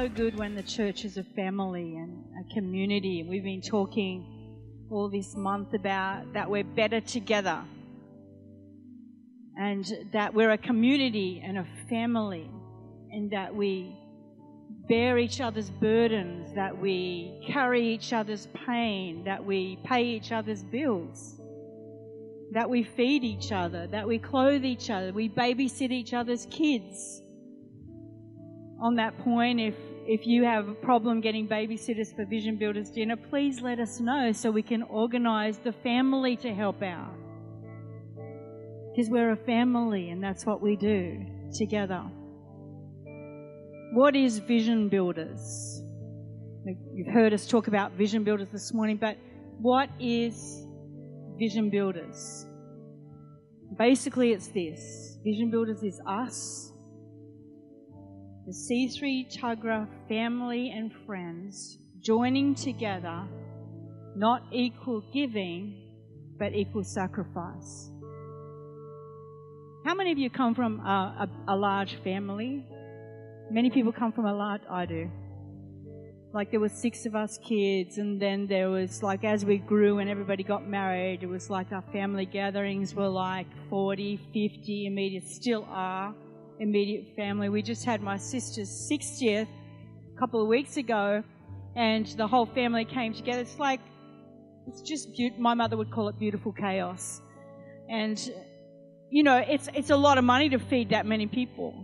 So good when the church is a family and a community. We've been talking all this month about that we're better together. And that we're a community and a family. And that we bear each other's burdens, that we carry each other's pain, that we pay each other's bills, that we feed each other, that we clothe each other, we babysit each other's kids. On that point, if if you have a problem getting babysitters for Vision Builders dinner, please let us know so we can organize the family to help out. Because we're a family and that's what we do together. What is Vision Builders? You've heard us talk about Vision Builders this morning, but what is Vision Builders? Basically, it's this Vision Builders is us the C3 Tuggerah family and friends joining together, not equal giving, but equal sacrifice. How many of you come from a, a, a large family? Many people come from a large, I do. Like there were six of us kids, and then there was like as we grew and everybody got married, it was like our family gatherings were like 40, 50 immediate, still are immediate family. We just had my sister's 60th a couple of weeks ago, and the whole family came together. It's like, it's just, be- my mother would call it beautiful chaos. And, you know, it's, it's a lot of money to feed that many people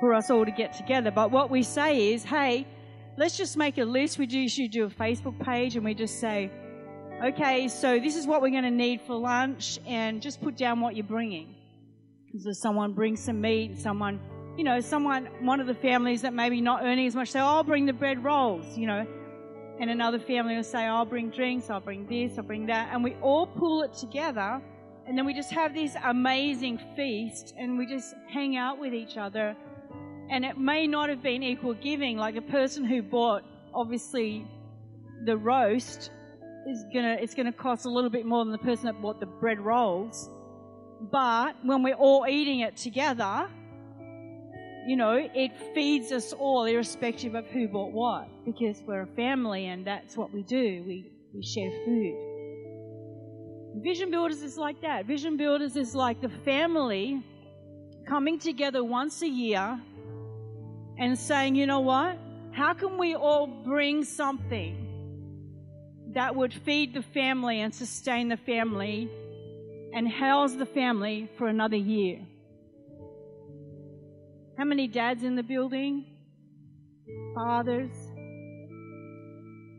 for us all to get together. But what we say is, hey, let's just make a list. We usually do a Facebook page and we just say, okay, so this is what we're going to need for lunch, and just put down what you're bringing. So someone brings some meat, someone, you know, someone, one of the families that maybe not earning as much say, oh, I'll bring the bread rolls, you know. And another family will say, I'll bring drinks, I'll bring this, I'll bring that. And we all pull it together. And then we just have this amazing feast and we just hang out with each other. And it may not have been equal giving, like a person who bought, obviously, the roast is gonna, it's gonna cost a little bit more than the person that bought the bread rolls. But when we're all eating it together, you know, it feeds us all, irrespective of who bought what, because we're a family and that's what we do. We, we share food. Vision Builders is like that. Vision Builders is like the family coming together once a year and saying, you know what? How can we all bring something that would feed the family and sustain the family and house the family for another year. How many dads in the building? Fathers?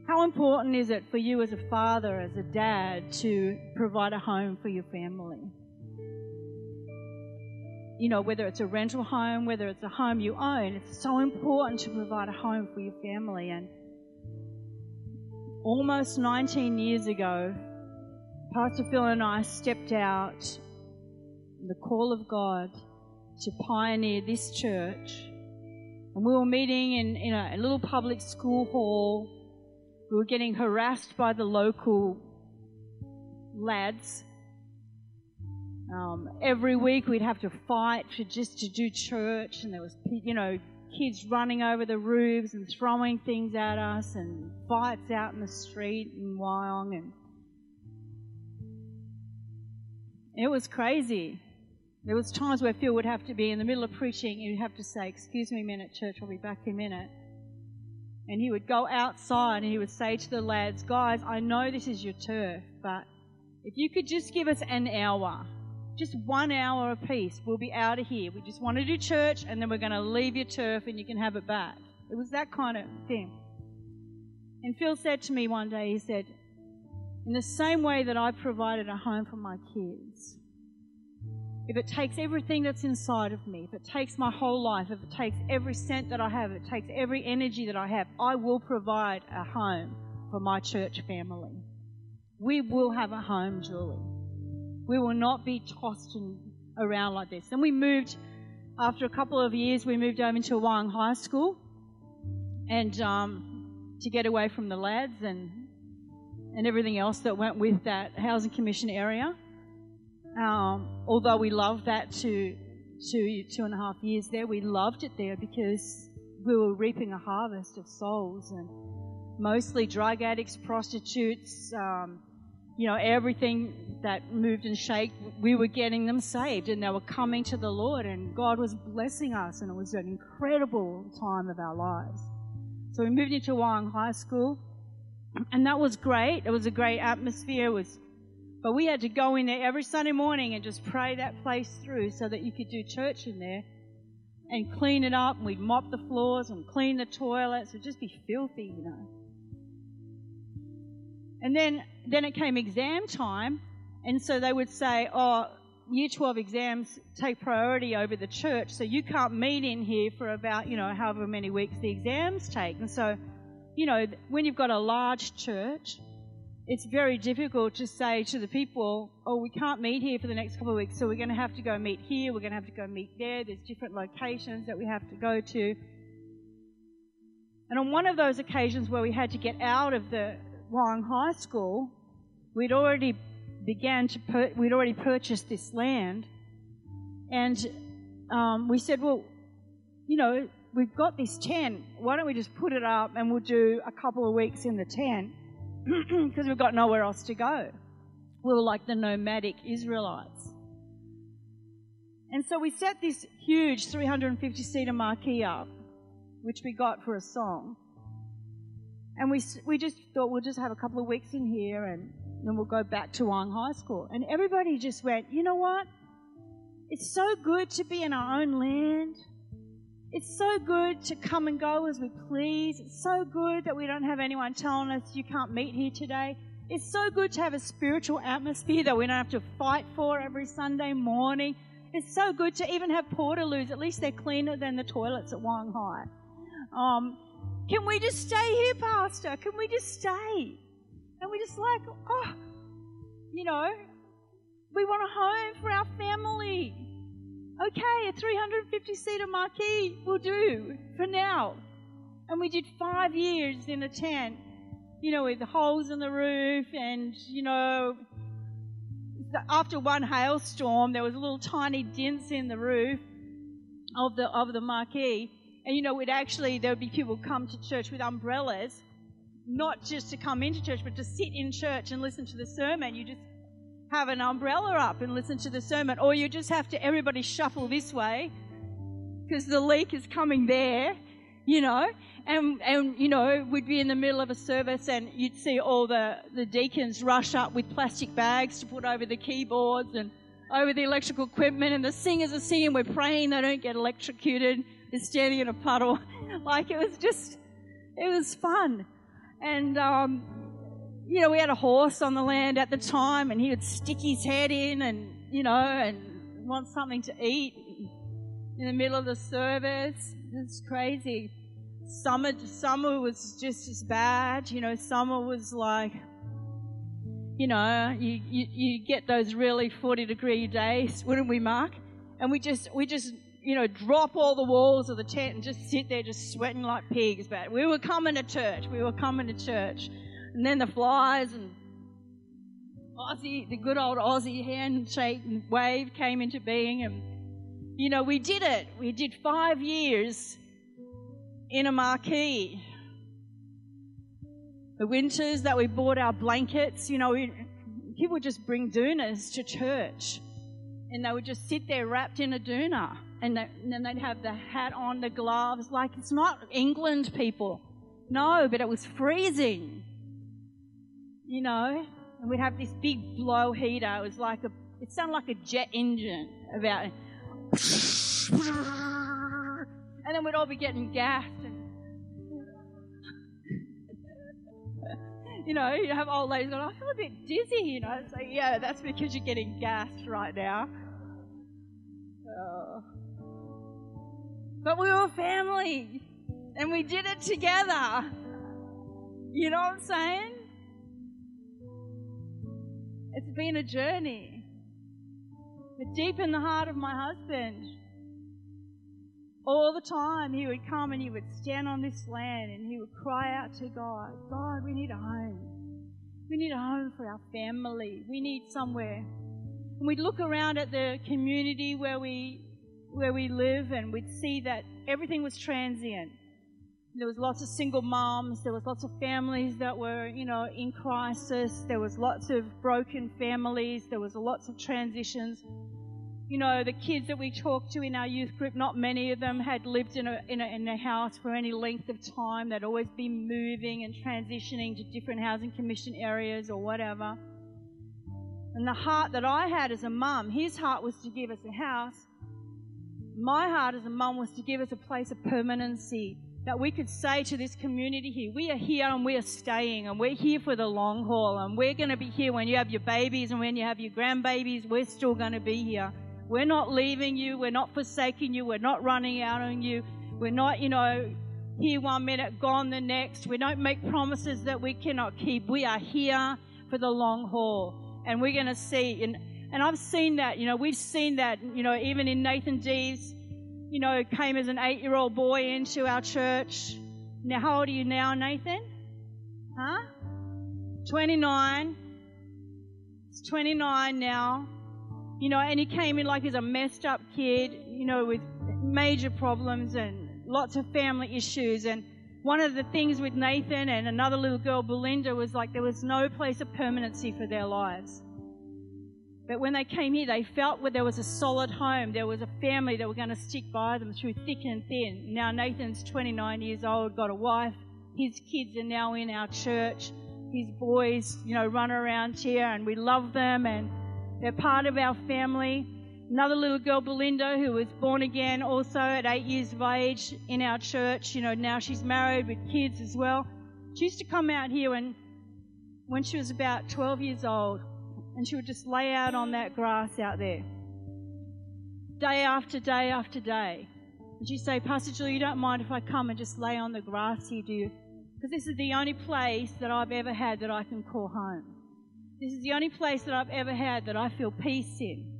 How important is it for you as a father, as a dad, to provide a home for your family? You know, whether it's a rental home, whether it's a home you own, it's so important to provide a home for your family. And almost 19 years ago, Pastor Phil and I stepped out the call of God to pioneer this church. And we were meeting in, in a, little public school hall. We were getting harassed by the local lads. Um, every week we'd have to fight for just to do church, and there was, you know, kids running over the roofs and throwing things at us, and fights out in the street in Wyong, and It was crazy. There was times where Phil would have to be in the middle of preaching and he'd have to say, excuse me a minute, church, I'll be back in a minute. And he would go outside and he would say to the lads, guys, I know this is your turf, but if you could just give us an hour, just one hour apiece, we'll be out of here. We just want to do church and then we're going to leave your turf and you can have it back. It was that kind of thing. And Phil said to me one day, he said, in the same way that I provided a home for my kids, if it takes everything that's inside of me, if it takes my whole life, if it takes every cent that I have, if it takes every energy that I have, I will provide a home for my church family. We will have a home, Julie. We will not be tossed around like this. And we moved, after a couple of years, we moved over into Wyong High School and um, to get away from the lads and and everything else that went with that housing commission area. Um, although we loved that two, two, two and a half years there, we loved it there because we were reaping a harvest of souls and mostly drug addicts, prostitutes, um, you know, everything that moved and shake, we were getting them saved and they were coming to the Lord and God was blessing us and it was an incredible time of our lives. So we moved into Wyong High School and that was great. It was a great atmosphere. It was but we had to go in there every Sunday morning and just pray that place through so that you could do church in there and clean it up. And we'd mop the floors and clean the toilets. It'd just be filthy, you know. And then, then it came exam time. And so they would say, oh, year 12 exams take priority over the church. So you can't meet in here for about, you know, however many weeks the exams take. And so, you know, when you've got a large church, it's very difficult to say to the people, oh, we can't meet here for the next couple of weeks, so we're going to have to go meet here, we're going to have to go meet there, there's different locations that we have to go to. And on one of those occasions where we had to get out of the Wyong High School, we'd already began to, pur- we'd already purchased this land, and um, we said, well, you know, we've got this tent, why don't we just put it up and we'll do a couple of weeks in the tent? because we've got nowhere else to go. We were like the nomadic Israelites. And so we set this huge 350 seater marquee up, which we got for a song. And we, we just thought we'll just have a couple of weeks in here and then we'll go back to Wyong High School. And everybody just went, you know what? It's so good to be in our own land. It's so good to come and go as we please. It's so good that we don't have anyone telling us you can't meet here today. It's so good to have a spiritual atmosphere that we don't have to fight for every Sunday morning. It's so good to even have portaloos. At least they're cleaner than the toilets at Wyong High. Um, can we just stay here, Pastor? Can we just stay? And we just like, oh, you know, we want a home for our family. Okay, a 350 seater marquee will do for now. And we did five years in a tent, you know, with holes in the roof and, you know, after one hailstorm, there was a little tiny dents in the roof of the, of the marquee. And, you know, we'd actually, there would be people come to church with umbrellas, not just to come into church, but to sit in church and listen to the sermon. You just have an umbrella up and listen to the sermon, or you just have to everybody shuffle this way because the leak is coming there, you know. And and you know we'd be in the middle of a service and you'd see all the the deacons rush up with plastic bags to put over the keyboards and over the electrical equipment, and the singers are singing. We're praying they don't get electrocuted. They're standing in a puddle, like it was just it was fun. And um, you know, we had a horse on the land at the time, and he would stick his head in and, you know, and want something to eat in the middle of the service. It's crazy. Summer, summer was just as bad. You know, summer was like, you know, you, you, you get those really 40 degree days, wouldn't we, Mark? And we just, we just, you know, drop all the walls of the tent and just sit there just sweating like pigs. But we were coming to church. We were coming to church and then the flies and Aussie, the good old Aussie handshake and wave came into being, and you know we did it. We did five years in a marquee. The winters that we bought our blankets, you know, we, people would just bring doonas to church, and they would just sit there wrapped in a doona, and, they, and then they'd have the hat on, the gloves. Like it's not England, people. No, but it was freezing you know, and we'd have this big blow heater. It was like a, it sounded like a jet engine about, and then we'd all be getting gassed. And, you know, you have old ladies going, I feel a bit dizzy, you know. It's like, yeah, that's because you're getting gassed right now. Oh. But we were family and we did it together. You know what I'm saying? It's been a journey. But deep in the heart of my husband, all the time he would come and he would stand on this land and he would cry out to God, God, we need a home. We need a home for our family. We need somewhere. And we'd look around at the community where we where we live and we'd see that everything was transient. There was lots of single moms, there was lots of families that were, you know, in crisis, there was lots of broken families, there was lots of transitions you know, the kids that we talked to in our youth group, not many of them had lived in a, in a, in a house for any length of time. They'd always been moving and transitioning to different housing commission areas or whatever. And the heart that I had as a mum, his heart was to give us a house. My heart as a mum was to give us a place of permanency that we could say to this community here, we are here and we are staying and we're here for the long haul and we're going to be here when you have your babies and when you have your grandbabies, we're still going to be here. We're not leaving you. We're not forsaking you. We're not running out on you. We're not, you know, here one minute, gone the next. We don't make promises that we cannot keep. We are here for the long haul. And we're going to see, and, and I've seen that, you know, we've seen that, you know, even in Nathan Dees, you know, came as an eight year old boy into our church. Now, how old are you now, Nathan? Huh? 29. It's 29 now. You know, and he came in like as a messed up kid, you know, with major problems and lots of family issues. And one of the things with Nathan and another little girl, Belinda, was like there was no place of permanency for their lives. But when they came here, they felt there was a solid home. There was a family that were going to stick by them through thick and thin. Now Nathan's 29 years old, got a wife. His kids are now in our church. His boys, you know, run around here and we love them and they're part of our family. Another little girl, Belinda, who was born again also at eight years of age in our church. You know, now she's married with kids as well. She used to come out here when, when she was about 12 years old, and she would just lay out on that grass out there, day after day after day. And she'd say, Pastor Julie, you don't mind if I come and just lay on the grass here, do you? Because this is the only place that I've ever had that I can call home. This is the only place that I've ever had that I feel peace in.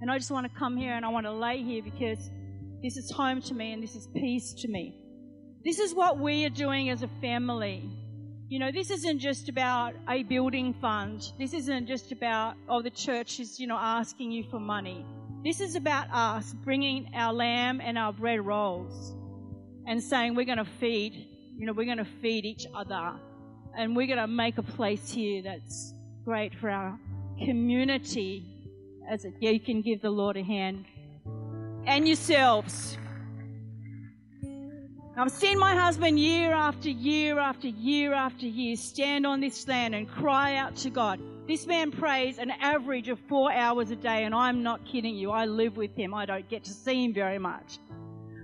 And I just want to come here and I want to lay here because this is home to me and this is peace to me. This is what we are doing as a family. You know, this isn't just about a building fund. This isn't just about, oh, the church is, you know, asking you for money. This is about us bringing our lamb and our bread rolls and saying we're going to feed, you know, we're going to feed each other and we're going to make a place here that's great for our community as a, you can give the Lord a hand and yourselves. I've seen my husband year after year after year after year stand on this land and cry out to God. This man prays an average of four hours a day, and I'm not kidding you. I live with him. I don't get to see him very much.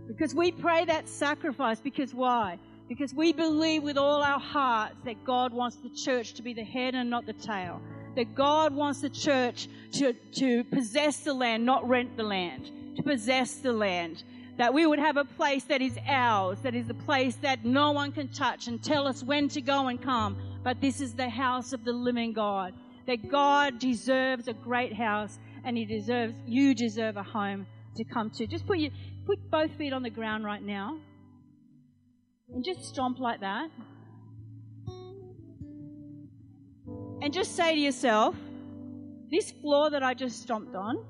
Because we pray that sacrifice. Because why? Because we believe with all our hearts that God wants the church to be the head and not the tail. That God wants the church to, to possess the land, not rent the land. To possess the land. That we would have a place that is ours, that is a place that no one can touch and tell us when to go and come. But this is the house of the living God. That God deserves a great house and He deserves, you deserve a home to come to. Just put your, put both feet on the ground right now. And just stomp like that. And just say to yourself, this floor that I just stomped on,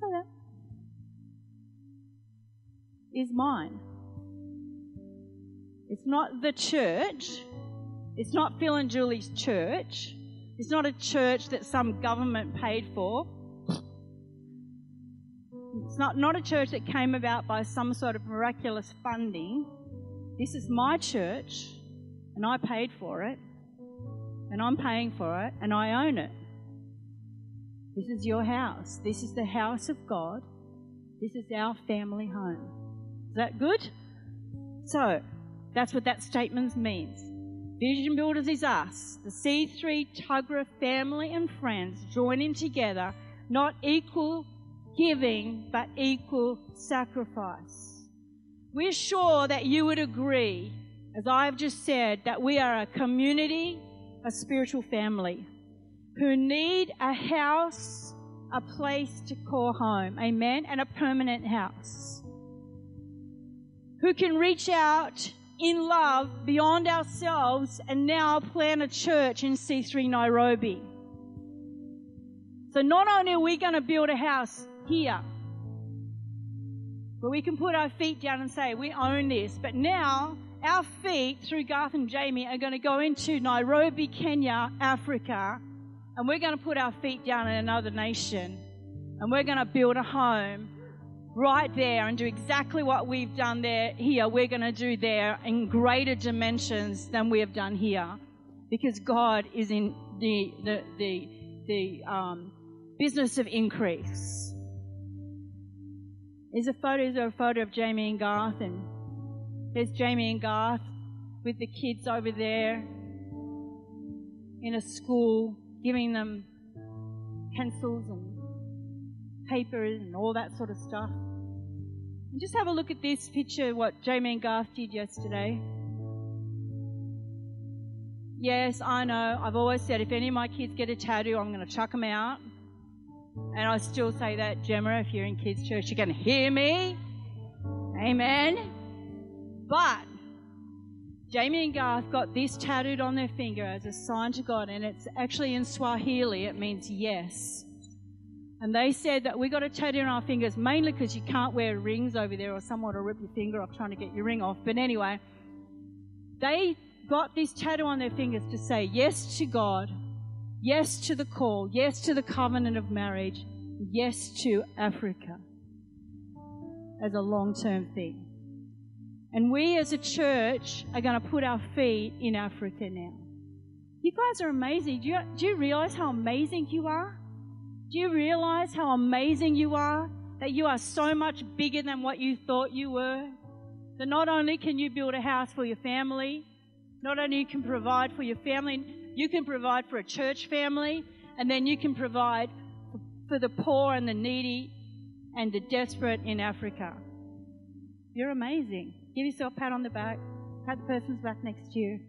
that, is mine. It's not the church. It's not Phil and Julie's church. It's not a church that some government paid for. It's not, not a church that came about by some sort of miraculous funding. This is my church, and I paid for it, and I'm paying for it, and I own it. This is your house. This is the house of God. This is our family home. Is that good? So, that's what that statement means. Vision Builders is us, the C3 Tuggerah family and friends joining together, not equal giving, but equal sacrifice. we're sure that you would agree, as I've just said, that we are a community, a spiritual family who need a house, a place to call home. Amen. And a permanent house. Who can reach out in love beyond ourselves and now plant a church in C3 Nairobi. So not only are we going to build a house here, where we can put our feet down and say, we own this, but now our feet through Garth and Jamie are going to go into Nairobi, Kenya, Africa, and we're going to put our feet down in another nation and we're going to build a home right there and do exactly what we've done there here we're going to do there in greater dimensions than we have done here. Because god is in the the the, the um, business of increase. There's a photo there's a photo of jamie and garth and there's jamie and garth with the kids over there in a school giving them pencils and papers and all that sort of stuff. And just have a look at this picture, what Jamie and Garth did yesterday. Yes, I know. I've always said if any of my kids get a tattoo, I'm going to chuck them out. And I still say that, Gemma, if you're in kids' church, you can hear me. Amen. But Jamie and Garth got this tattooed on their finger as a sign to God, and it's actually in Swahili. It means yes. And they said that we got to tattoo our fingers mainly because you can't wear rings over there or someone will rip your finger off trying to get your ring off. But anyway, they got this tattoo on their fingers to say yes to God, yes to the call, yes to the covenant of marriage, yes to Africa as a long term thing. And we as a church are going to put our feet in Africa now. You guys are amazing. Do you, do you realize how amazing you are? Do you realize how amazing you are? That you are so much bigger than what you thought you were? That not only can you build a house for your family, not only you can provide for your family, you can provide for a church family, and then you can provide for the poor and the needy and the desperate in Africa. You're amazing. Give yourself a pat on the back. Pat the person's back next to you.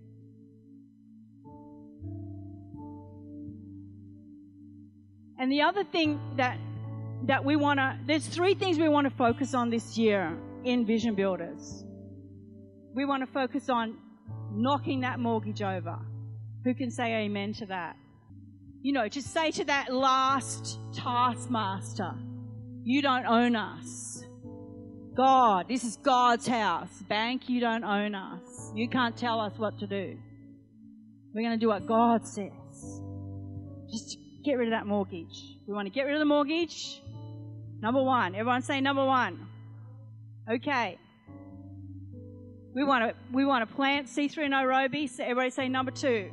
And the other thing that that we want to there's three things we want to focus on this year in Vision Builders. We want to focus on knocking that mortgage over. Who can say amen to that? You know, just say to that last taskmaster, you don't own us. God, this is God's house. Bank, you don't own us. You can't tell us what to do. We're going to do what God says. Just get rid of that mortgage. We want to get rid of the mortgage. Number one. Everyone say number one. Okay. We want to we want to plant C3 Nairobi. So everybody say number two.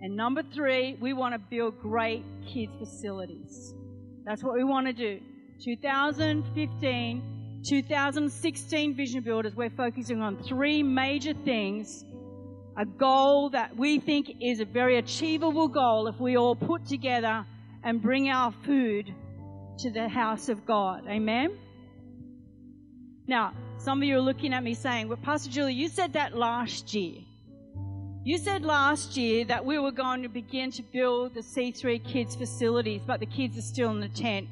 And number three, we want to build great kids facilities. That's what we want to do. 2015, 2016 Vision Builders, we're focusing on three major things a goal that we think is a very achievable goal if we all put together and bring our food to the house of God. Amen? Now, some of you are looking at me saying, well, Pastor Julie, you said that last year. You said last year that we were going to begin to build the C3 kids facilities, but the kids are still in the tent.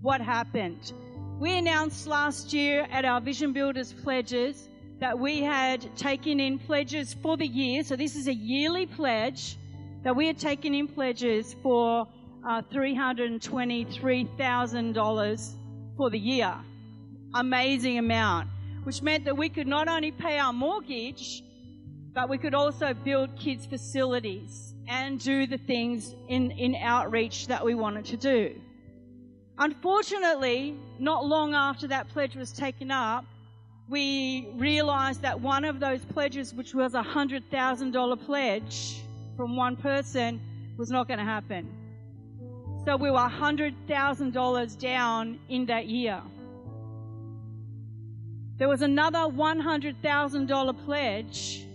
What happened? We announced last year at our Vision Builders pledges that we had taken in pledges for the year. So this is a yearly pledge that we had taken in pledges for uh, $323,000 for the year. Amazing amount, which meant that we could not only pay our mortgage, but we could also build kids' facilities and do the things in, in outreach that we wanted to do. Unfortunately, not long after that pledge was taken up, we realized that one of those pledges, which was a $100,000 pledge from one person, was not going to happen. So we were $100,000 down in that year. There was another $100,000 pledge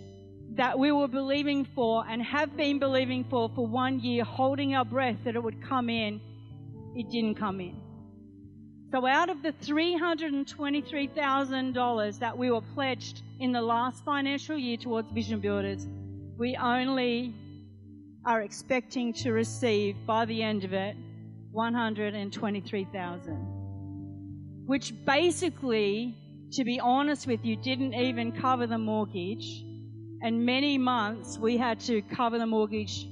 that we were believing for and have been believing for for one year, holding our breath that it would come in. It didn't come in. So out of the $323,000 that we were pledged in the last financial year towards Vision Builders, we only are expecting to receive by the end of it $123,000, Which basically, to be honest with you, didn't even cover the mortgage. And many months we had to cover the mortgage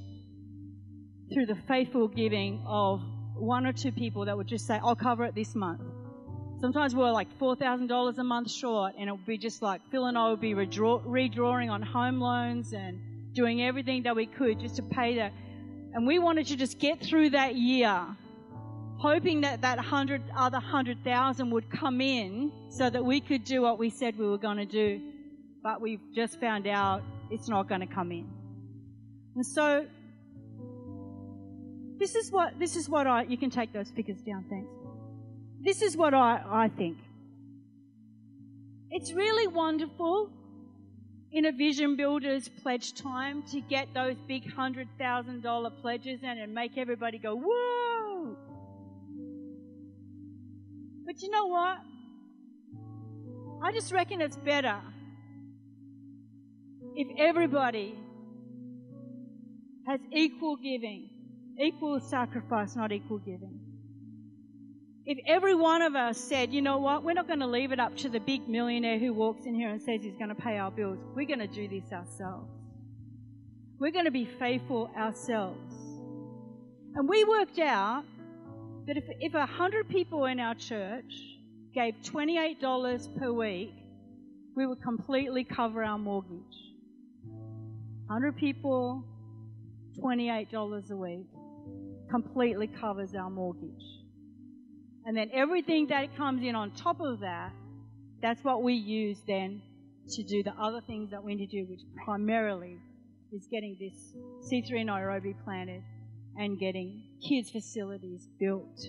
through the faithful giving of one or two people that would just say, I'll cover it this month. Sometimes we're like $4,000 a month short, and it would be just like Phil and I would be redraw- redrawing on home loans and doing everything that we could just to pay that. And we wanted to just get through that year, hoping that that hundred other hundred thousand would come in so that we could do what we said we were going to do. But we've just found out it's not going to come in. And so this is what this is what I you can take those figures down, thanks. This is what I, I think. It's really wonderful in a vision builder's pledge time to get those big hundred thousand dollar pledges in and make everybody go, whoa! But you know what? I just reckon it's better if everybody has equal giving, equal sacrifice, not equal giving. If every one of us said, you know what, we're not going to leave it up to the big millionaire who walks in here and says he's going to pay our bills. We're going to do this ourselves. We're going to be faithful ourselves. And we worked out that if, if 100 people in our church gave $28 per week, we would completely cover our mortgage. 100 people, $28 a week, completely covers our mortgage. And then everything that comes in on top of that, that's what we use then to do the other things that we need to do, which primarily is getting this C3 Nairobi planted and getting kids' facilities built.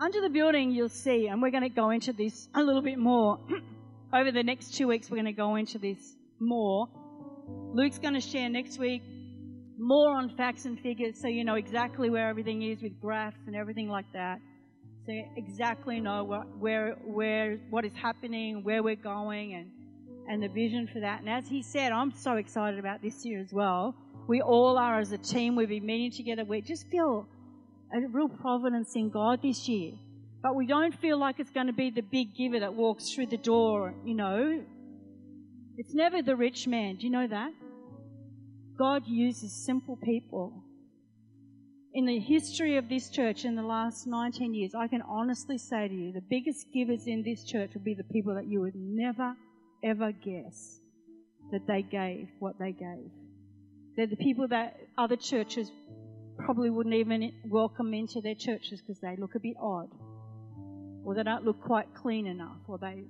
Under the building, you'll see, and we're going to go into this a little bit more. Over the next two weeks, we're going to go into this more. Luke's going to share next week more on facts and figures so you know exactly where everything is with graphs and everything like that. So exactly know what, where, where, what is happening, where we're going, and, and the vision for that. And as he said, I'm so excited about this year as well. We all are as a team. We've been meeting together. We just feel a real providence in God this year. But we don't feel like it's going to be the big giver that walks through the door, you know. It's never the rich man. Do you know that? God uses simple people. In the history of this church in the last 19 years, I can honestly say to you, the biggest givers in this church will be the people that you would never, ever guess that they gave what they gave. They're the people that other churches probably wouldn't even welcome into their churches because they look a bit odd. Or they don't look quite clean enough. Or they,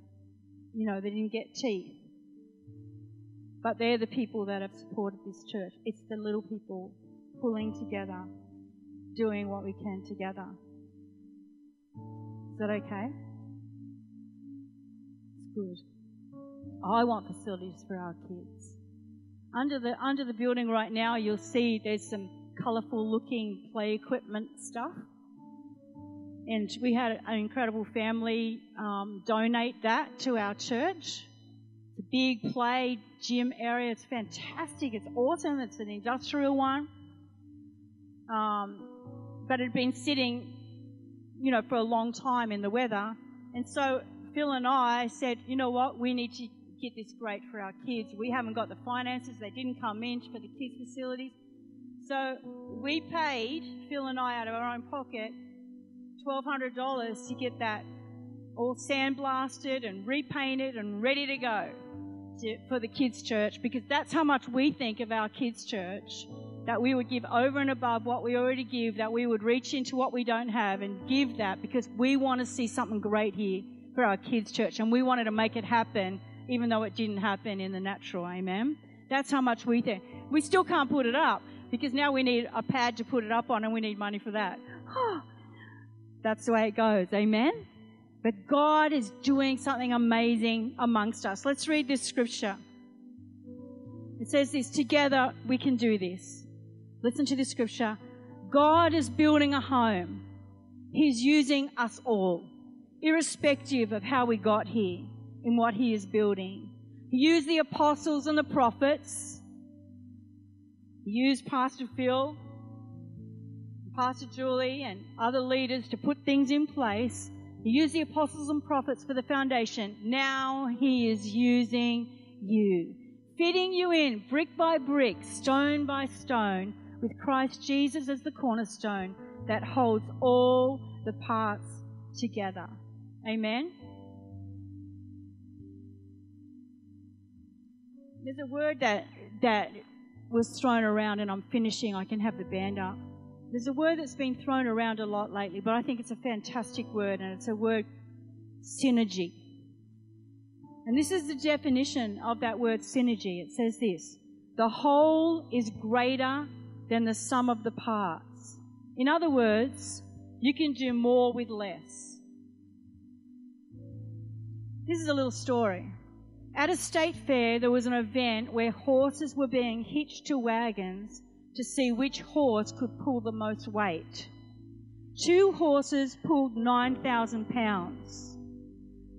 you know, they didn't get teeth. But they're the people that have supported this church. It's the little people pulling together, doing what we can together. Is that okay? It's good. I want facilities for our kids. Under the under the building right now, you'll see there's some colourful looking play equipment stuff. And we had an incredible family um, donate that to our church. Big play gym area. It's fantastic. It's awesome. It's an industrial one. Um, but it had been sitting, you know, for a long time in the weather. And so Phil and I said, you know what, we need to get this great for our kids. We haven't got the finances. They didn't come in for the kids' facilities. So we paid, Phil and I, out of our own pocket, $1,200 to get that all sandblasted and repainted and ready to go for the kids' church because that's how much we think of our kids' church. That we would give over and above what we already give, that we would reach into what we don't have and give that because we want to see something great here for our kids' church and we wanted to make it happen even though it didn't happen in the natural. Amen. That's how much we think. We still can't put it up because now we need a pad to put it up on and we need money for that. That's the way it goes. Amen. But God is doing something amazing amongst us. Let's read this scripture. It says this together we can do this. Listen to this scripture. God is building a home. He's using us all. irrespective of how we got here in what He is building. He used the apostles and the prophets. He used Pastor Phil, Pastor Julie, and other leaders to put things in place. He used the apostles and prophets for the foundation. Now He is using you, fitting you in brick by brick, stone by stone, with Christ Jesus as the cornerstone that holds all the parts together. Amen. There's a word that that was thrown around, and I'm finishing. I can have the band up. There's a word that's been thrown around a lot lately, but I think it's a fantastic word, and it's a word synergy. And this is the definition of that word synergy. It says this the whole is greater than the sum of the parts. In other words, you can do more with less. This is a little story. At a state fair, there was an event where horses were being hitched to wagons to see which horse could pull the most weight. Two horses pulled 9,000 pounds.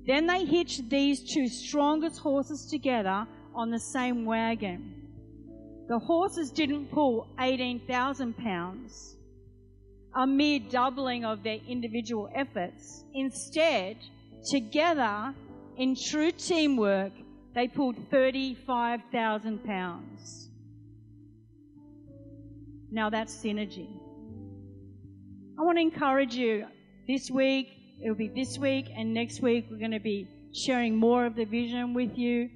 Then they hitched these two strongest horses together on the same wagon. The horses didn't pull 18,000 pounds, a mere doubling of their individual efforts. Instead, together, in true teamwork, they pulled 35,000 pounds. Now that's synergy. I want to encourage you this week, it'll be this week and next week, we're going to be sharing more of the vision with you.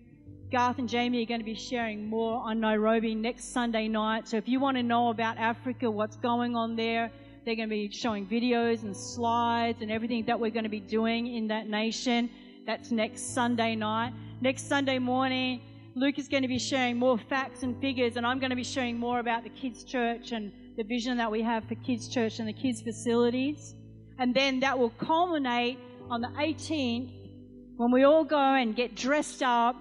Garth and Jamie are going to be sharing more on Nairobi next Sunday night. So if you want to know about Africa, what's going on there, they're going to be showing videos and slides and everything that we're going to be doing in that nation. That's next Sunday night. Next Sunday morning, Luke is going to be sharing more facts and figures, and I'm going to be sharing more about the kids' church and the vision that we have for kids' church and the kids' facilities. And then that will culminate on the 18th when we all go and get dressed up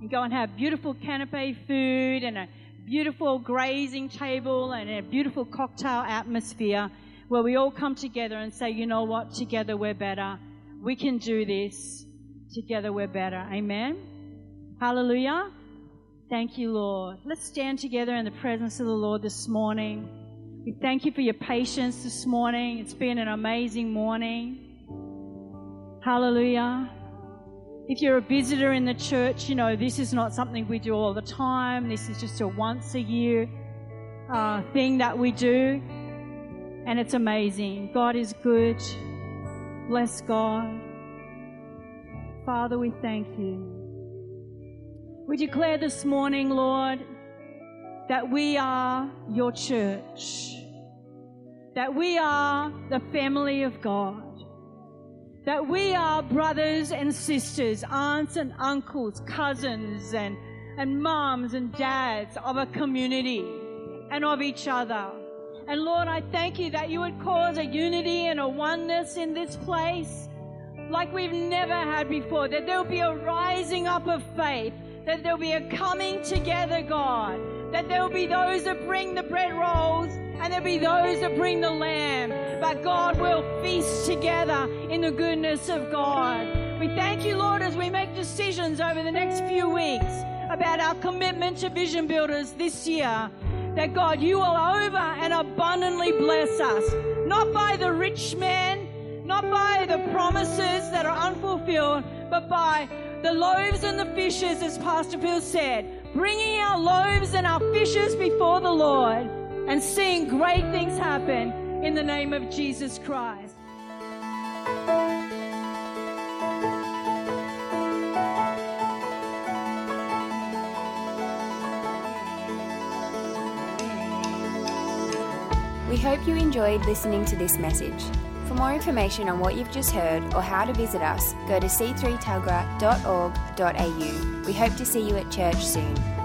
and go and have beautiful canapé food and a beautiful grazing table and a beautiful cocktail atmosphere where we all come together and say, you know what, together we're better. We can do this. Together we're better. Amen. Hallelujah. Thank you, Lord. Let's stand together in the presence of the Lord this morning. We thank you for your patience this morning. It's been an amazing morning. Hallelujah. If you're a visitor in the church, you know this is not something we do all the time. This is just a once a year uh, thing that we do. And it's amazing. God is good. Bless God. Father, we thank you. We declare this morning, Lord, that we are your church, that we are the family of God, that we are brothers and sisters, aunts and uncles, cousins and, and moms and dads of a community and of each other. And Lord, I thank you that you would cause a unity and a oneness in this place like we've never had before, that there'll be a rising up of faith that there'll be a coming together, God. That there'll be those that bring the bread rolls and there'll be those that bring the lamb. But God will feast together in the goodness of God. We thank you, Lord, as we make decisions over the next few weeks about our commitment to Vision Builders this year. That God, you will over and abundantly bless us, not by the rich man, not by the promises that are unfulfilled, but by the loaves and the fishes, as Pastor Phil said, bringing our loaves and our fishes before the Lord and seeing great things happen in the name of Jesus Christ. We hope you enjoyed listening to this message. For more information on what you've just heard or how to visit us, go to c3tuggerah.org.au. We hope to see you at church soon.